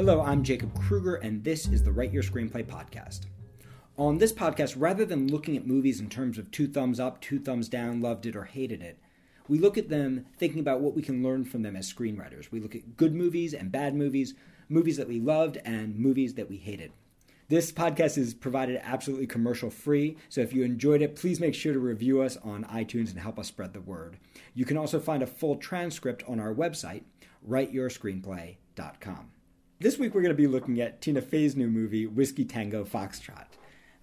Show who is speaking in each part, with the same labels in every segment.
Speaker 1: Hello, I'm Jacob Krueger, and this is the Write Your Screenplay podcast. On this podcast, rather than looking at movies in terms of two thumbs up, two thumbs down, loved it or hated it, we look at them thinking about what we can learn from them as screenwriters. We look at good movies and bad movies, movies that we loved and movies that we hated. This podcast is provided absolutely commercial free, so if you enjoyed it, please make sure to review us on iTunes and help us spread the word. You can also find a full transcript on our website, writeyourscreenplay.com. This week we're going to be looking at Tina Fey's new movie, Whiskey Tango Foxtrot.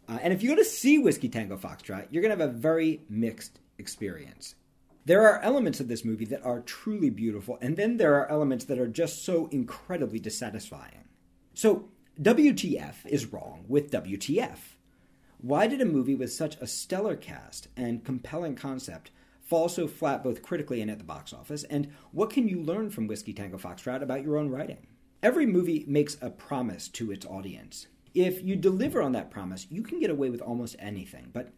Speaker 1: Uh, and if you go to see Whiskey Tango Foxtrot, you're going to have a very mixed experience. There are elements of this movie that are truly beautiful, and then there are elements that are just so incredibly dissatisfying. So, WTF is wrong with WTF. Why did a movie with such a stellar cast and compelling concept fall so flat both critically and at the box office? And what can you learn from Whiskey Tango Foxtrot about your own writing? Every movie makes a promise to its audience. If you deliver on that promise, you can get away with almost anything. But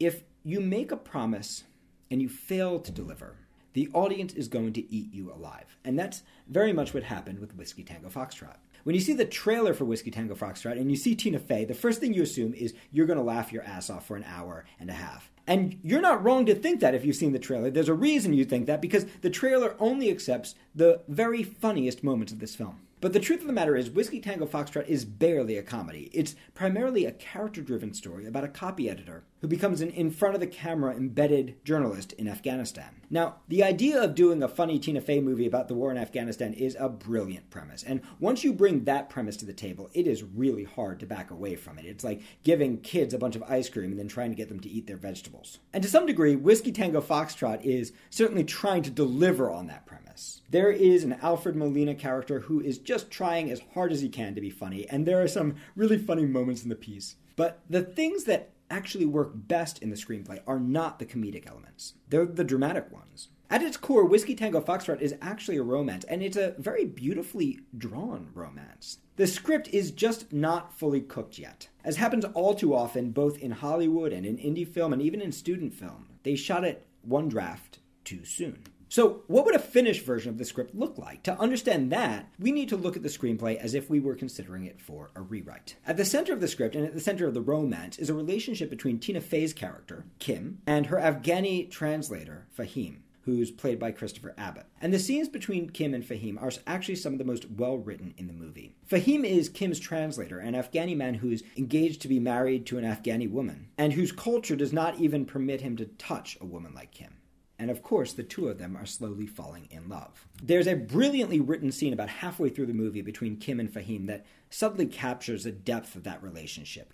Speaker 1: if you make a promise and you fail to deliver, the audience is going to eat you alive. And that's very much what happened with Whiskey Tango Foxtrot. When you see the trailer for Whiskey Tango Foxtrot and you see Tina Fey, the first thing you assume is you're going to laugh your ass off for an hour and a half. And you're not wrong to think that if you've seen the trailer. There's a reason you think that because the trailer only accepts the very funniest moments of this film. But the truth of the matter is, Whiskey Tango Foxtrot is barely a comedy. It's primarily a character driven story about a copy editor who becomes an in front of the camera embedded journalist in Afghanistan. Now, the idea of doing a funny Tina Fey movie about the war in Afghanistan is a brilliant premise. And once you bring that premise to the table, it is really hard to back away from it. It's like giving kids a bunch of ice cream and then trying to get them to eat their vegetables. And to some degree, Whiskey Tango Foxtrot is certainly trying to deliver on that premise. There is an Alfred Molina character who is just trying as hard as he can to be funny, and there are some really funny moments in the piece. But the things that actually work best in the screenplay are not the comedic elements, they're the dramatic ones. At its core, Whiskey Tango Foxtrot is actually a romance, and it's a very beautifully drawn romance. The script is just not fully cooked yet. As happens all too often, both in Hollywood and in indie film and even in student film, they shot it one draft too soon. So, what would a finished version of the script look like? To understand that, we need to look at the screenplay as if we were considering it for a rewrite. At the center of the script and at the center of the romance is a relationship between Tina Fey's character, Kim, and her Afghani translator, Fahim who's played by Christopher Abbott. And the scenes between Kim and Fahim are actually some of the most well written in the movie. Fahim is Kim's translator, an Afghani man who's engaged to be married to an Afghani woman, and whose culture does not even permit him to touch a woman like Kim. And of course, the two of them are slowly falling in love. There's a brilliantly written scene about halfway through the movie between Kim and Fahim that subtly captures the depth of that relationship.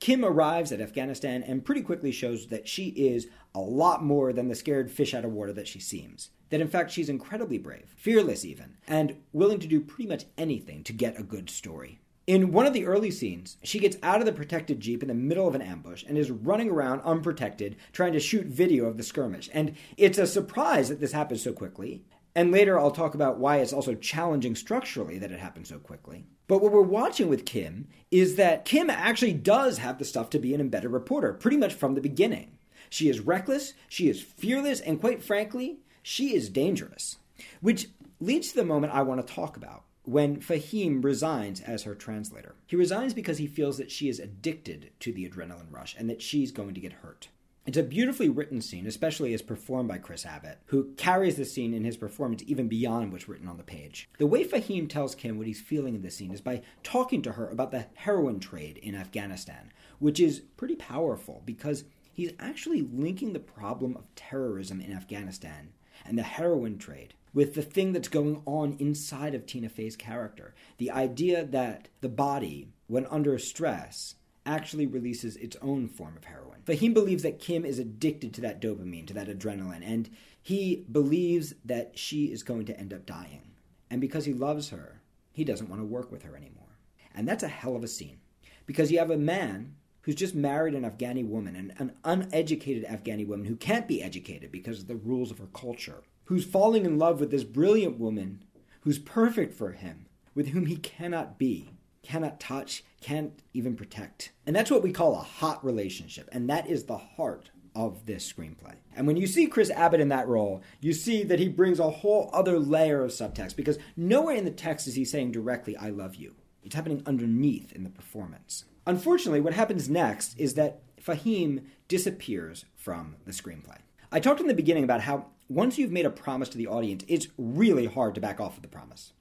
Speaker 1: Kim arrives at Afghanistan and pretty quickly shows that she is a lot more than the scared fish out of water that she seems. That in fact she's incredibly brave, fearless even, and willing to do pretty much anything to get a good story. In one of the early scenes, she gets out of the protected Jeep in the middle of an ambush and is running around unprotected, trying to shoot video of the skirmish. And it's a surprise that this happens so quickly. And later I'll talk about why it's also challenging structurally that it happened so quickly. But what we're watching with Kim is that Kim actually does have the stuff to be an embedded reporter, pretty much from the beginning. She is reckless, she is fearless, and quite frankly, she is dangerous. Which leads to the moment I want to talk about when Fahim resigns as her translator. He resigns because he feels that she is addicted to the adrenaline rush and that she's going to get hurt. It's a beautifully written scene, especially as performed by Chris Abbott, who carries the scene in his performance even beyond what's written on the page. The way Fahim tells Kim what he's feeling in this scene is by talking to her about the heroin trade in Afghanistan, which is pretty powerful because he's actually linking the problem of terrorism in Afghanistan and the heroin trade with the thing that's going on inside of Tina Fey's character. The idea that the body, when under stress, actually releases its own form of heroin. Fahim believes that Kim is addicted to that dopamine, to that adrenaline, and he believes that she is going to end up dying. And because he loves her, he doesn't want to work with her anymore. And that's a hell of a scene. Because you have a man who's just married an Afghani woman, an, an uneducated Afghani woman who can't be educated because of the rules of her culture who's falling in love with this brilliant woman who's perfect for him, with whom he cannot be, cannot touch, can't even protect. And that's what we call a hot relationship. And that is the heart of this screenplay. And when you see Chris Abbott in that role, you see that he brings a whole other layer of subtext because nowhere in the text is he saying directly, I love you. It's happening underneath in the performance. Unfortunately, what happens next is that Fahim disappears from the screenplay. I talked in the beginning about how once you've made a promise to the audience, it's really hard to back off of the promise.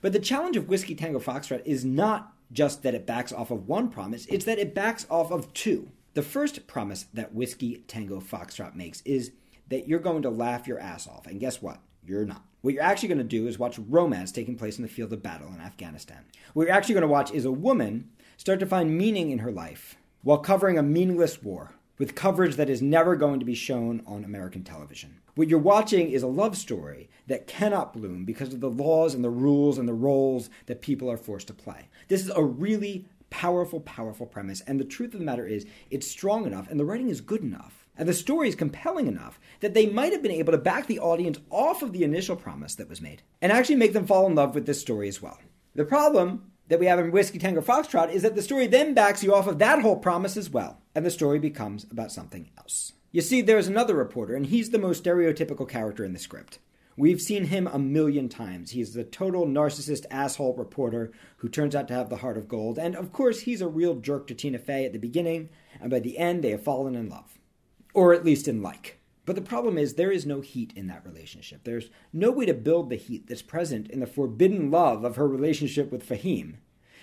Speaker 1: But the challenge of Whiskey Tango Foxtrot is not just that it backs off of one promise, it's that it backs off of two. The first promise that Whiskey Tango Foxtrot makes is that you're going to laugh your ass off. And guess what? You're not. What you're actually going to do is watch romance taking place in the field of battle in Afghanistan. What you're actually going to watch is a woman start to find meaning in her life while covering a meaningless war with coverage that is never going to be shown on American television. What you're watching is a love story that cannot bloom because of the laws and the rules and the roles that people are forced to play. This is a really powerful, powerful premise, and the truth of the matter is, it's strong enough and the writing is good enough. And the story is compelling enough that they might have been able to back the audience off of the initial promise that was made and actually make them fall in love with this story as well. The problem that we have in Whiskey Tango Foxtrot is that the story then backs you off of that whole promise as well, and the story becomes about something else. You see, there's another reporter, and he's the most stereotypical character in the script. We've seen him a million times. He's the total narcissist asshole reporter who turns out to have the heart of gold, and of course, he's a real jerk to Tina Fey at the beginning, and by the end, they have fallen in love. Or at least in like. But the problem is, there is no heat in that relationship. There's no way to build the heat that's present in the forbidden love of her relationship with Fahim.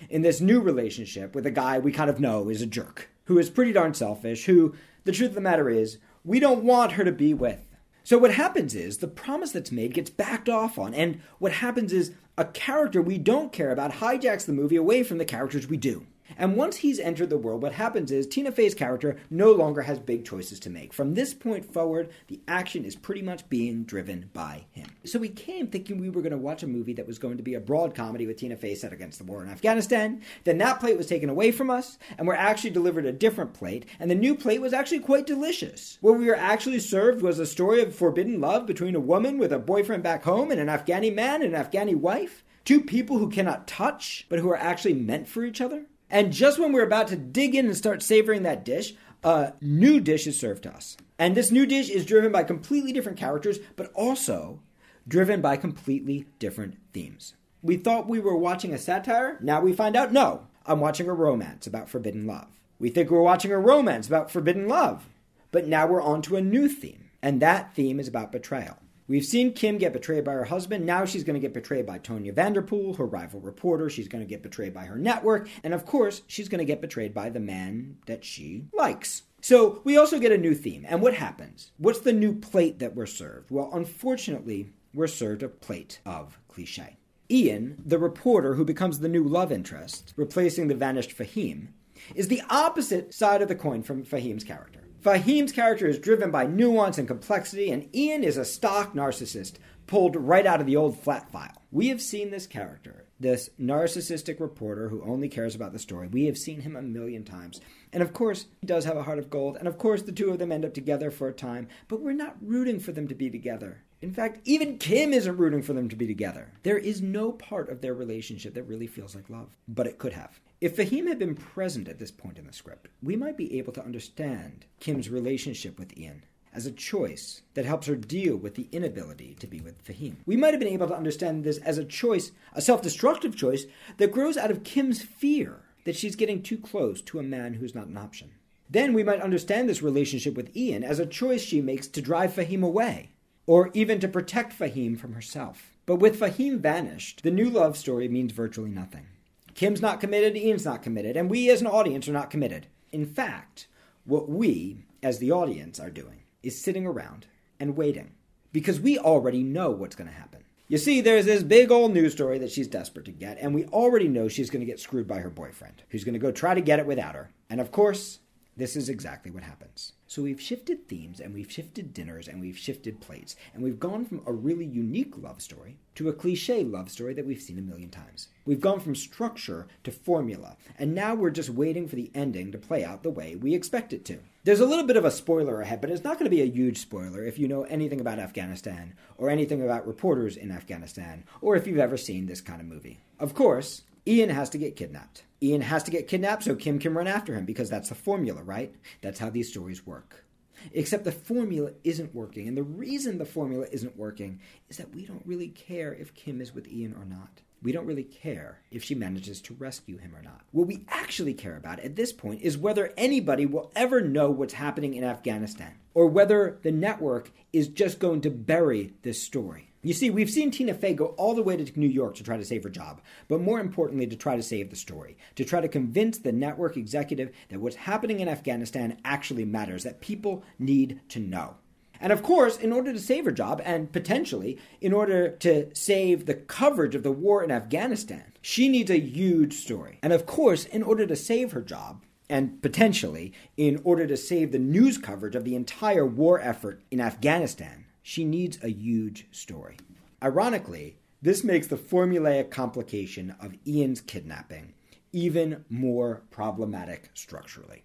Speaker 1: In this new relationship with a guy we kind of know is a jerk, who is pretty darn selfish, who, the truth of the matter is, we don't want her to be with. So what happens is the promise that's made gets backed off on, and what happens is a character we don't care about hijacks the movie away from the characters we do. And once he's entered the world, what happens is Tina Fey's character no longer has big choices to make. From this point forward, the action is pretty much being driven by him. So we came thinking we were going to watch a movie that was going to be a broad comedy with Tina Fey set against the war in Afghanistan. Then that plate was taken away from us, and we're actually delivered a different plate, and the new plate was actually quite delicious. What we were actually served was a story of forbidden love between a woman with a boyfriend back home and an Afghani man and an Afghani wife. Two people who cannot touch, but who are actually meant for each other. And just when we're about to dig in and start savoring that dish, a new dish is served to us. And this new dish is driven by completely different characters, but also driven by completely different themes. We thought we were watching a satire, now we find out no, I'm watching a romance about forbidden love. We think we're watching a romance about forbidden love, but now we're on to a new theme, and that theme is about betrayal. We've seen Kim get betrayed by her husband. Now she's going to get betrayed by Tanya Vanderpoel, her rival reporter. She's going to get betrayed by her network. And of course, she's going to get betrayed by the man that she likes. So we also get a new theme. And what happens? What's the new plate that we're served? Well, unfortunately, we're served a plate of cliche. Ian, the reporter who becomes the new love interest, replacing the vanished Fahim, is the opposite side of the coin from Fahim's character. Fahim's character is driven by nuance and complexity, and Ian is a stock narcissist pulled right out of the old flat file. We have seen this character, this narcissistic reporter who only cares about the story. We have seen him a million times. And of course, he does have a heart of gold, and of course, the two of them end up together for a time, but we're not rooting for them to be together. In fact, even Kim isn't rooting for them to be together. There is no part of their relationship that really feels like love, but it could have. If Fahim had been present at this point in the script, we might be able to understand Kim's relationship with Ian as a choice that helps her deal with the inability to be with Fahim. We might have been able to understand this as a choice, a self destructive choice, that grows out of Kim's fear that she's getting too close to a man who's not an option. Then we might understand this relationship with Ian as a choice she makes to drive Fahim away, or even to protect Fahim from herself. But with Fahim vanished, the new love story means virtually nothing. Kim's not committed, Ian's not committed, and we as an audience are not committed. In fact, what we, as the audience, are doing is sitting around and waiting because we already know what's going to happen. You see, there's this big old news story that she's desperate to get, and we already know she's going to get screwed by her boyfriend, who's going to go try to get it without her. And of course, this is exactly what happens. So we've shifted themes and we've shifted dinners and we've shifted plates, and we've gone from a really unique love story to a cliche love story that we've seen a million times. We've gone from structure to formula, and now we're just waiting for the ending to play out the way we expect it to. There's a little bit of a spoiler ahead, but it's not going to be a huge spoiler if you know anything about Afghanistan, or anything about reporters in Afghanistan, or if you've ever seen this kind of movie. Of course, Ian has to get kidnapped. Ian has to get kidnapped so Kim can run after him because that's the formula, right? That's how these stories work. Except the formula isn't working. And the reason the formula isn't working is that we don't really care if Kim is with Ian or not. We don't really care if she manages to rescue him or not. What we actually care about at this point is whether anybody will ever know what's happening in Afghanistan, or whether the network is just going to bury this story. You see, we've seen Tina Fey go all the way to New York to try to save her job, but more importantly, to try to save the story, to try to convince the network executive that what's happening in Afghanistan actually matters, that people need to know. And of course, in order to save her job, and potentially in order to save the coverage of the war in Afghanistan, she needs a huge story. And of course, in order to save her job, and potentially in order to save the news coverage of the entire war effort in Afghanistan, she needs a huge story. Ironically, this makes the formulaic complication of Ian's kidnapping even more problematic structurally.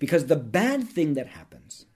Speaker 1: Because the bad thing that happens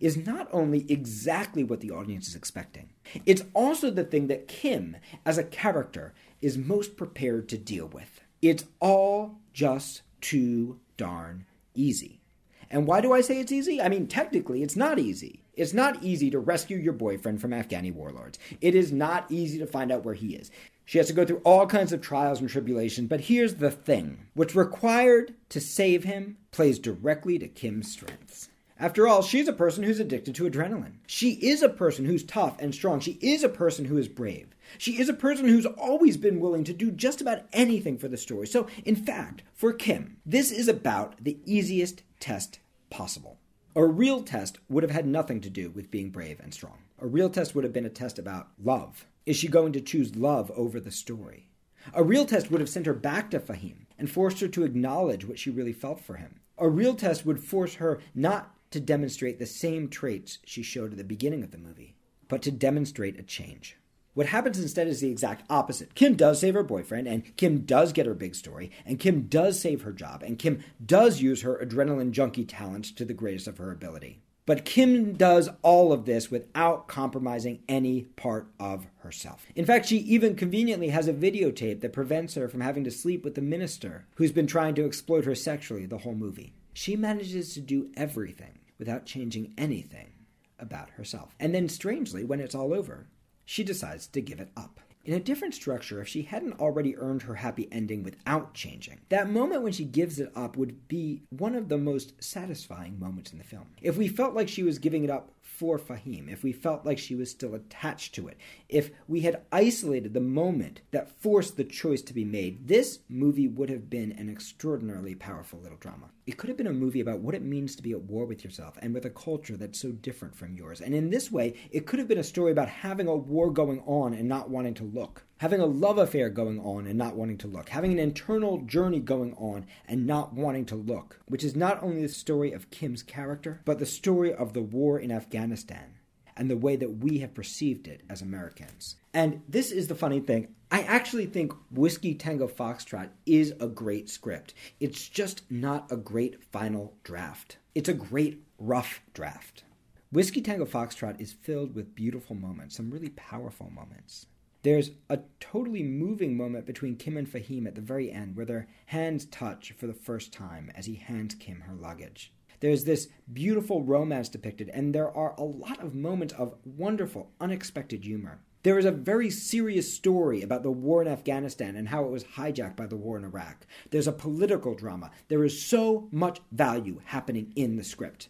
Speaker 1: is not only exactly what the audience is expecting, it's also the thing that Kim, as a character, is most prepared to deal with. It's all just too darn easy. And why do I say it's easy? I mean, technically, it's not easy. It's not easy to rescue your boyfriend from Afghani warlords. It is not easy to find out where he is. She has to go through all kinds of trials and tribulations, but here's the thing what's required to save him plays directly to Kim's strengths. After all, she's a person who's addicted to adrenaline. She is a person who's tough and strong. She is a person who is brave. She is a person who's always been willing to do just about anything for the story. So, in fact, for Kim, this is about the easiest test possible. A real test would have had nothing to do with being brave and strong. A real test would have been a test about love. Is she going to choose love over the story? A real test would have sent her back to Fahim and forced her to acknowledge what she really felt for him. A real test would force her not to demonstrate the same traits she showed at the beginning of the movie, but to demonstrate a change. What happens instead is the exact opposite. Kim does save her boyfriend, and Kim does get her big story, and Kim does save her job, and Kim does use her adrenaline junkie talents to the greatest of her ability. But Kim does all of this without compromising any part of herself. In fact, she even conveniently has a videotape that prevents her from having to sleep with the minister who's been trying to exploit her sexually the whole movie. She manages to do everything without changing anything about herself. And then, strangely, when it's all over, she decides to give it up. In a different structure, if she hadn't already earned her happy ending without changing, that moment when she gives it up would be one of the most satisfying moments in the film. If we felt like she was giving it up for Fahim, if we felt like she was still attached to it, if we had isolated the moment that forced the choice to be made, this movie would have been an extraordinarily powerful little drama. It could have been a movie about what it means to be at war with yourself and with a culture that's so different from yours. And in this way, it could have been a story about having a war going on and not wanting to look having a love affair going on and not wanting to look, having an internal journey going on and not wanting to look, which is not only the story of Kim's character, but the story of the war in Afghanistan and the way that we have perceived it as Americans. And this is the funny thing. I actually think Whiskey Tango Foxtrot is a great script. It's just not a great final draft. It's a great rough draft. Whiskey Tango Foxtrot is filled with beautiful moments, some really powerful moments. There's a totally moving moment between Kim and Fahim at the very end where their hands touch for the first time as he hands Kim her luggage. There's this beautiful romance depicted, and there are a lot of moments of wonderful, unexpected humor. There is a very serious story about the war in Afghanistan and how it was hijacked by the war in Iraq. There's a political drama. There is so much value happening in the script.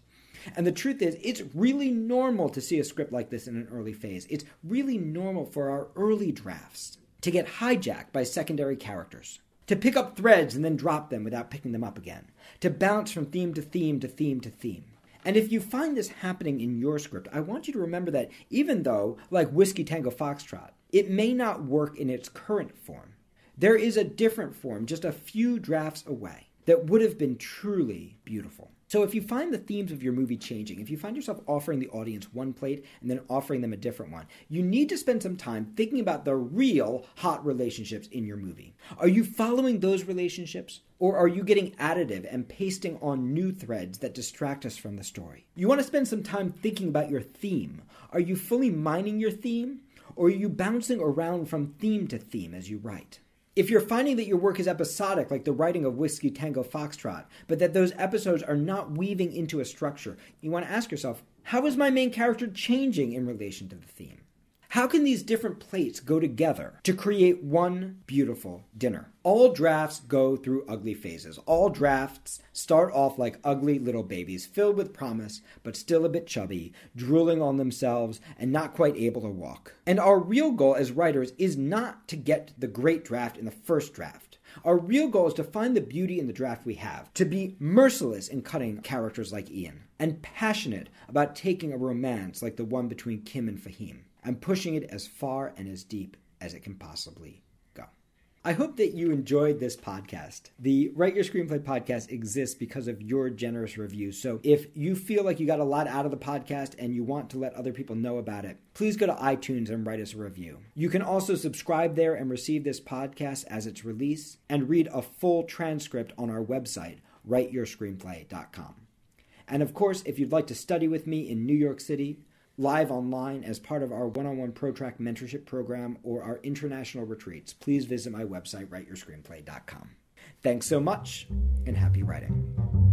Speaker 1: And the truth is, it's really normal to see a script like this in an early phase. It's really normal for our early drafts to get hijacked by secondary characters, to pick up threads and then drop them without picking them up again, to bounce from theme to theme to theme to theme. And if you find this happening in your script, I want you to remember that even though, like Whiskey Tango Foxtrot, it may not work in its current form, there is a different form just a few drafts away that would have been truly beautiful. So if you find the themes of your movie changing, if you find yourself offering the audience one plate and then offering them a different one, you need to spend some time thinking about the real hot relationships in your movie. Are you following those relationships? Or are you getting additive and pasting on new threads that distract us from the story? You want to spend some time thinking about your theme. Are you fully mining your theme? Or are you bouncing around from theme to theme as you write? If you're finding that your work is episodic, like the writing of Whiskey Tango Foxtrot, but that those episodes are not weaving into a structure, you want to ask yourself, how is my main character changing in relation to the theme? How can these different plates go together to create one beautiful dinner? All drafts go through ugly phases. All drafts start off like ugly little babies, filled with promise, but still a bit chubby, drooling on themselves, and not quite able to walk. And our real goal as writers is not to get the great draft in the first draft. Our real goal is to find the beauty in the draft we have, to be merciless in cutting characters like Ian, and passionate about taking a romance like the one between Kim and Fahim and pushing it as far and as deep as it can possibly go. I hope that you enjoyed this podcast. The Write Your Screenplay podcast exists because of your generous reviews. So if you feel like you got a lot out of the podcast and you want to let other people know about it, please go to iTunes and write us a review. You can also subscribe there and receive this podcast as it's released and read a full transcript on our website, writeyourscreenplay.com. And of course, if you'd like to study with me in New York City, live online as part of our one on one ProTrack mentorship program or our international retreats, please visit my website, writeyourscreenplay.com. Thanks so much and happy writing.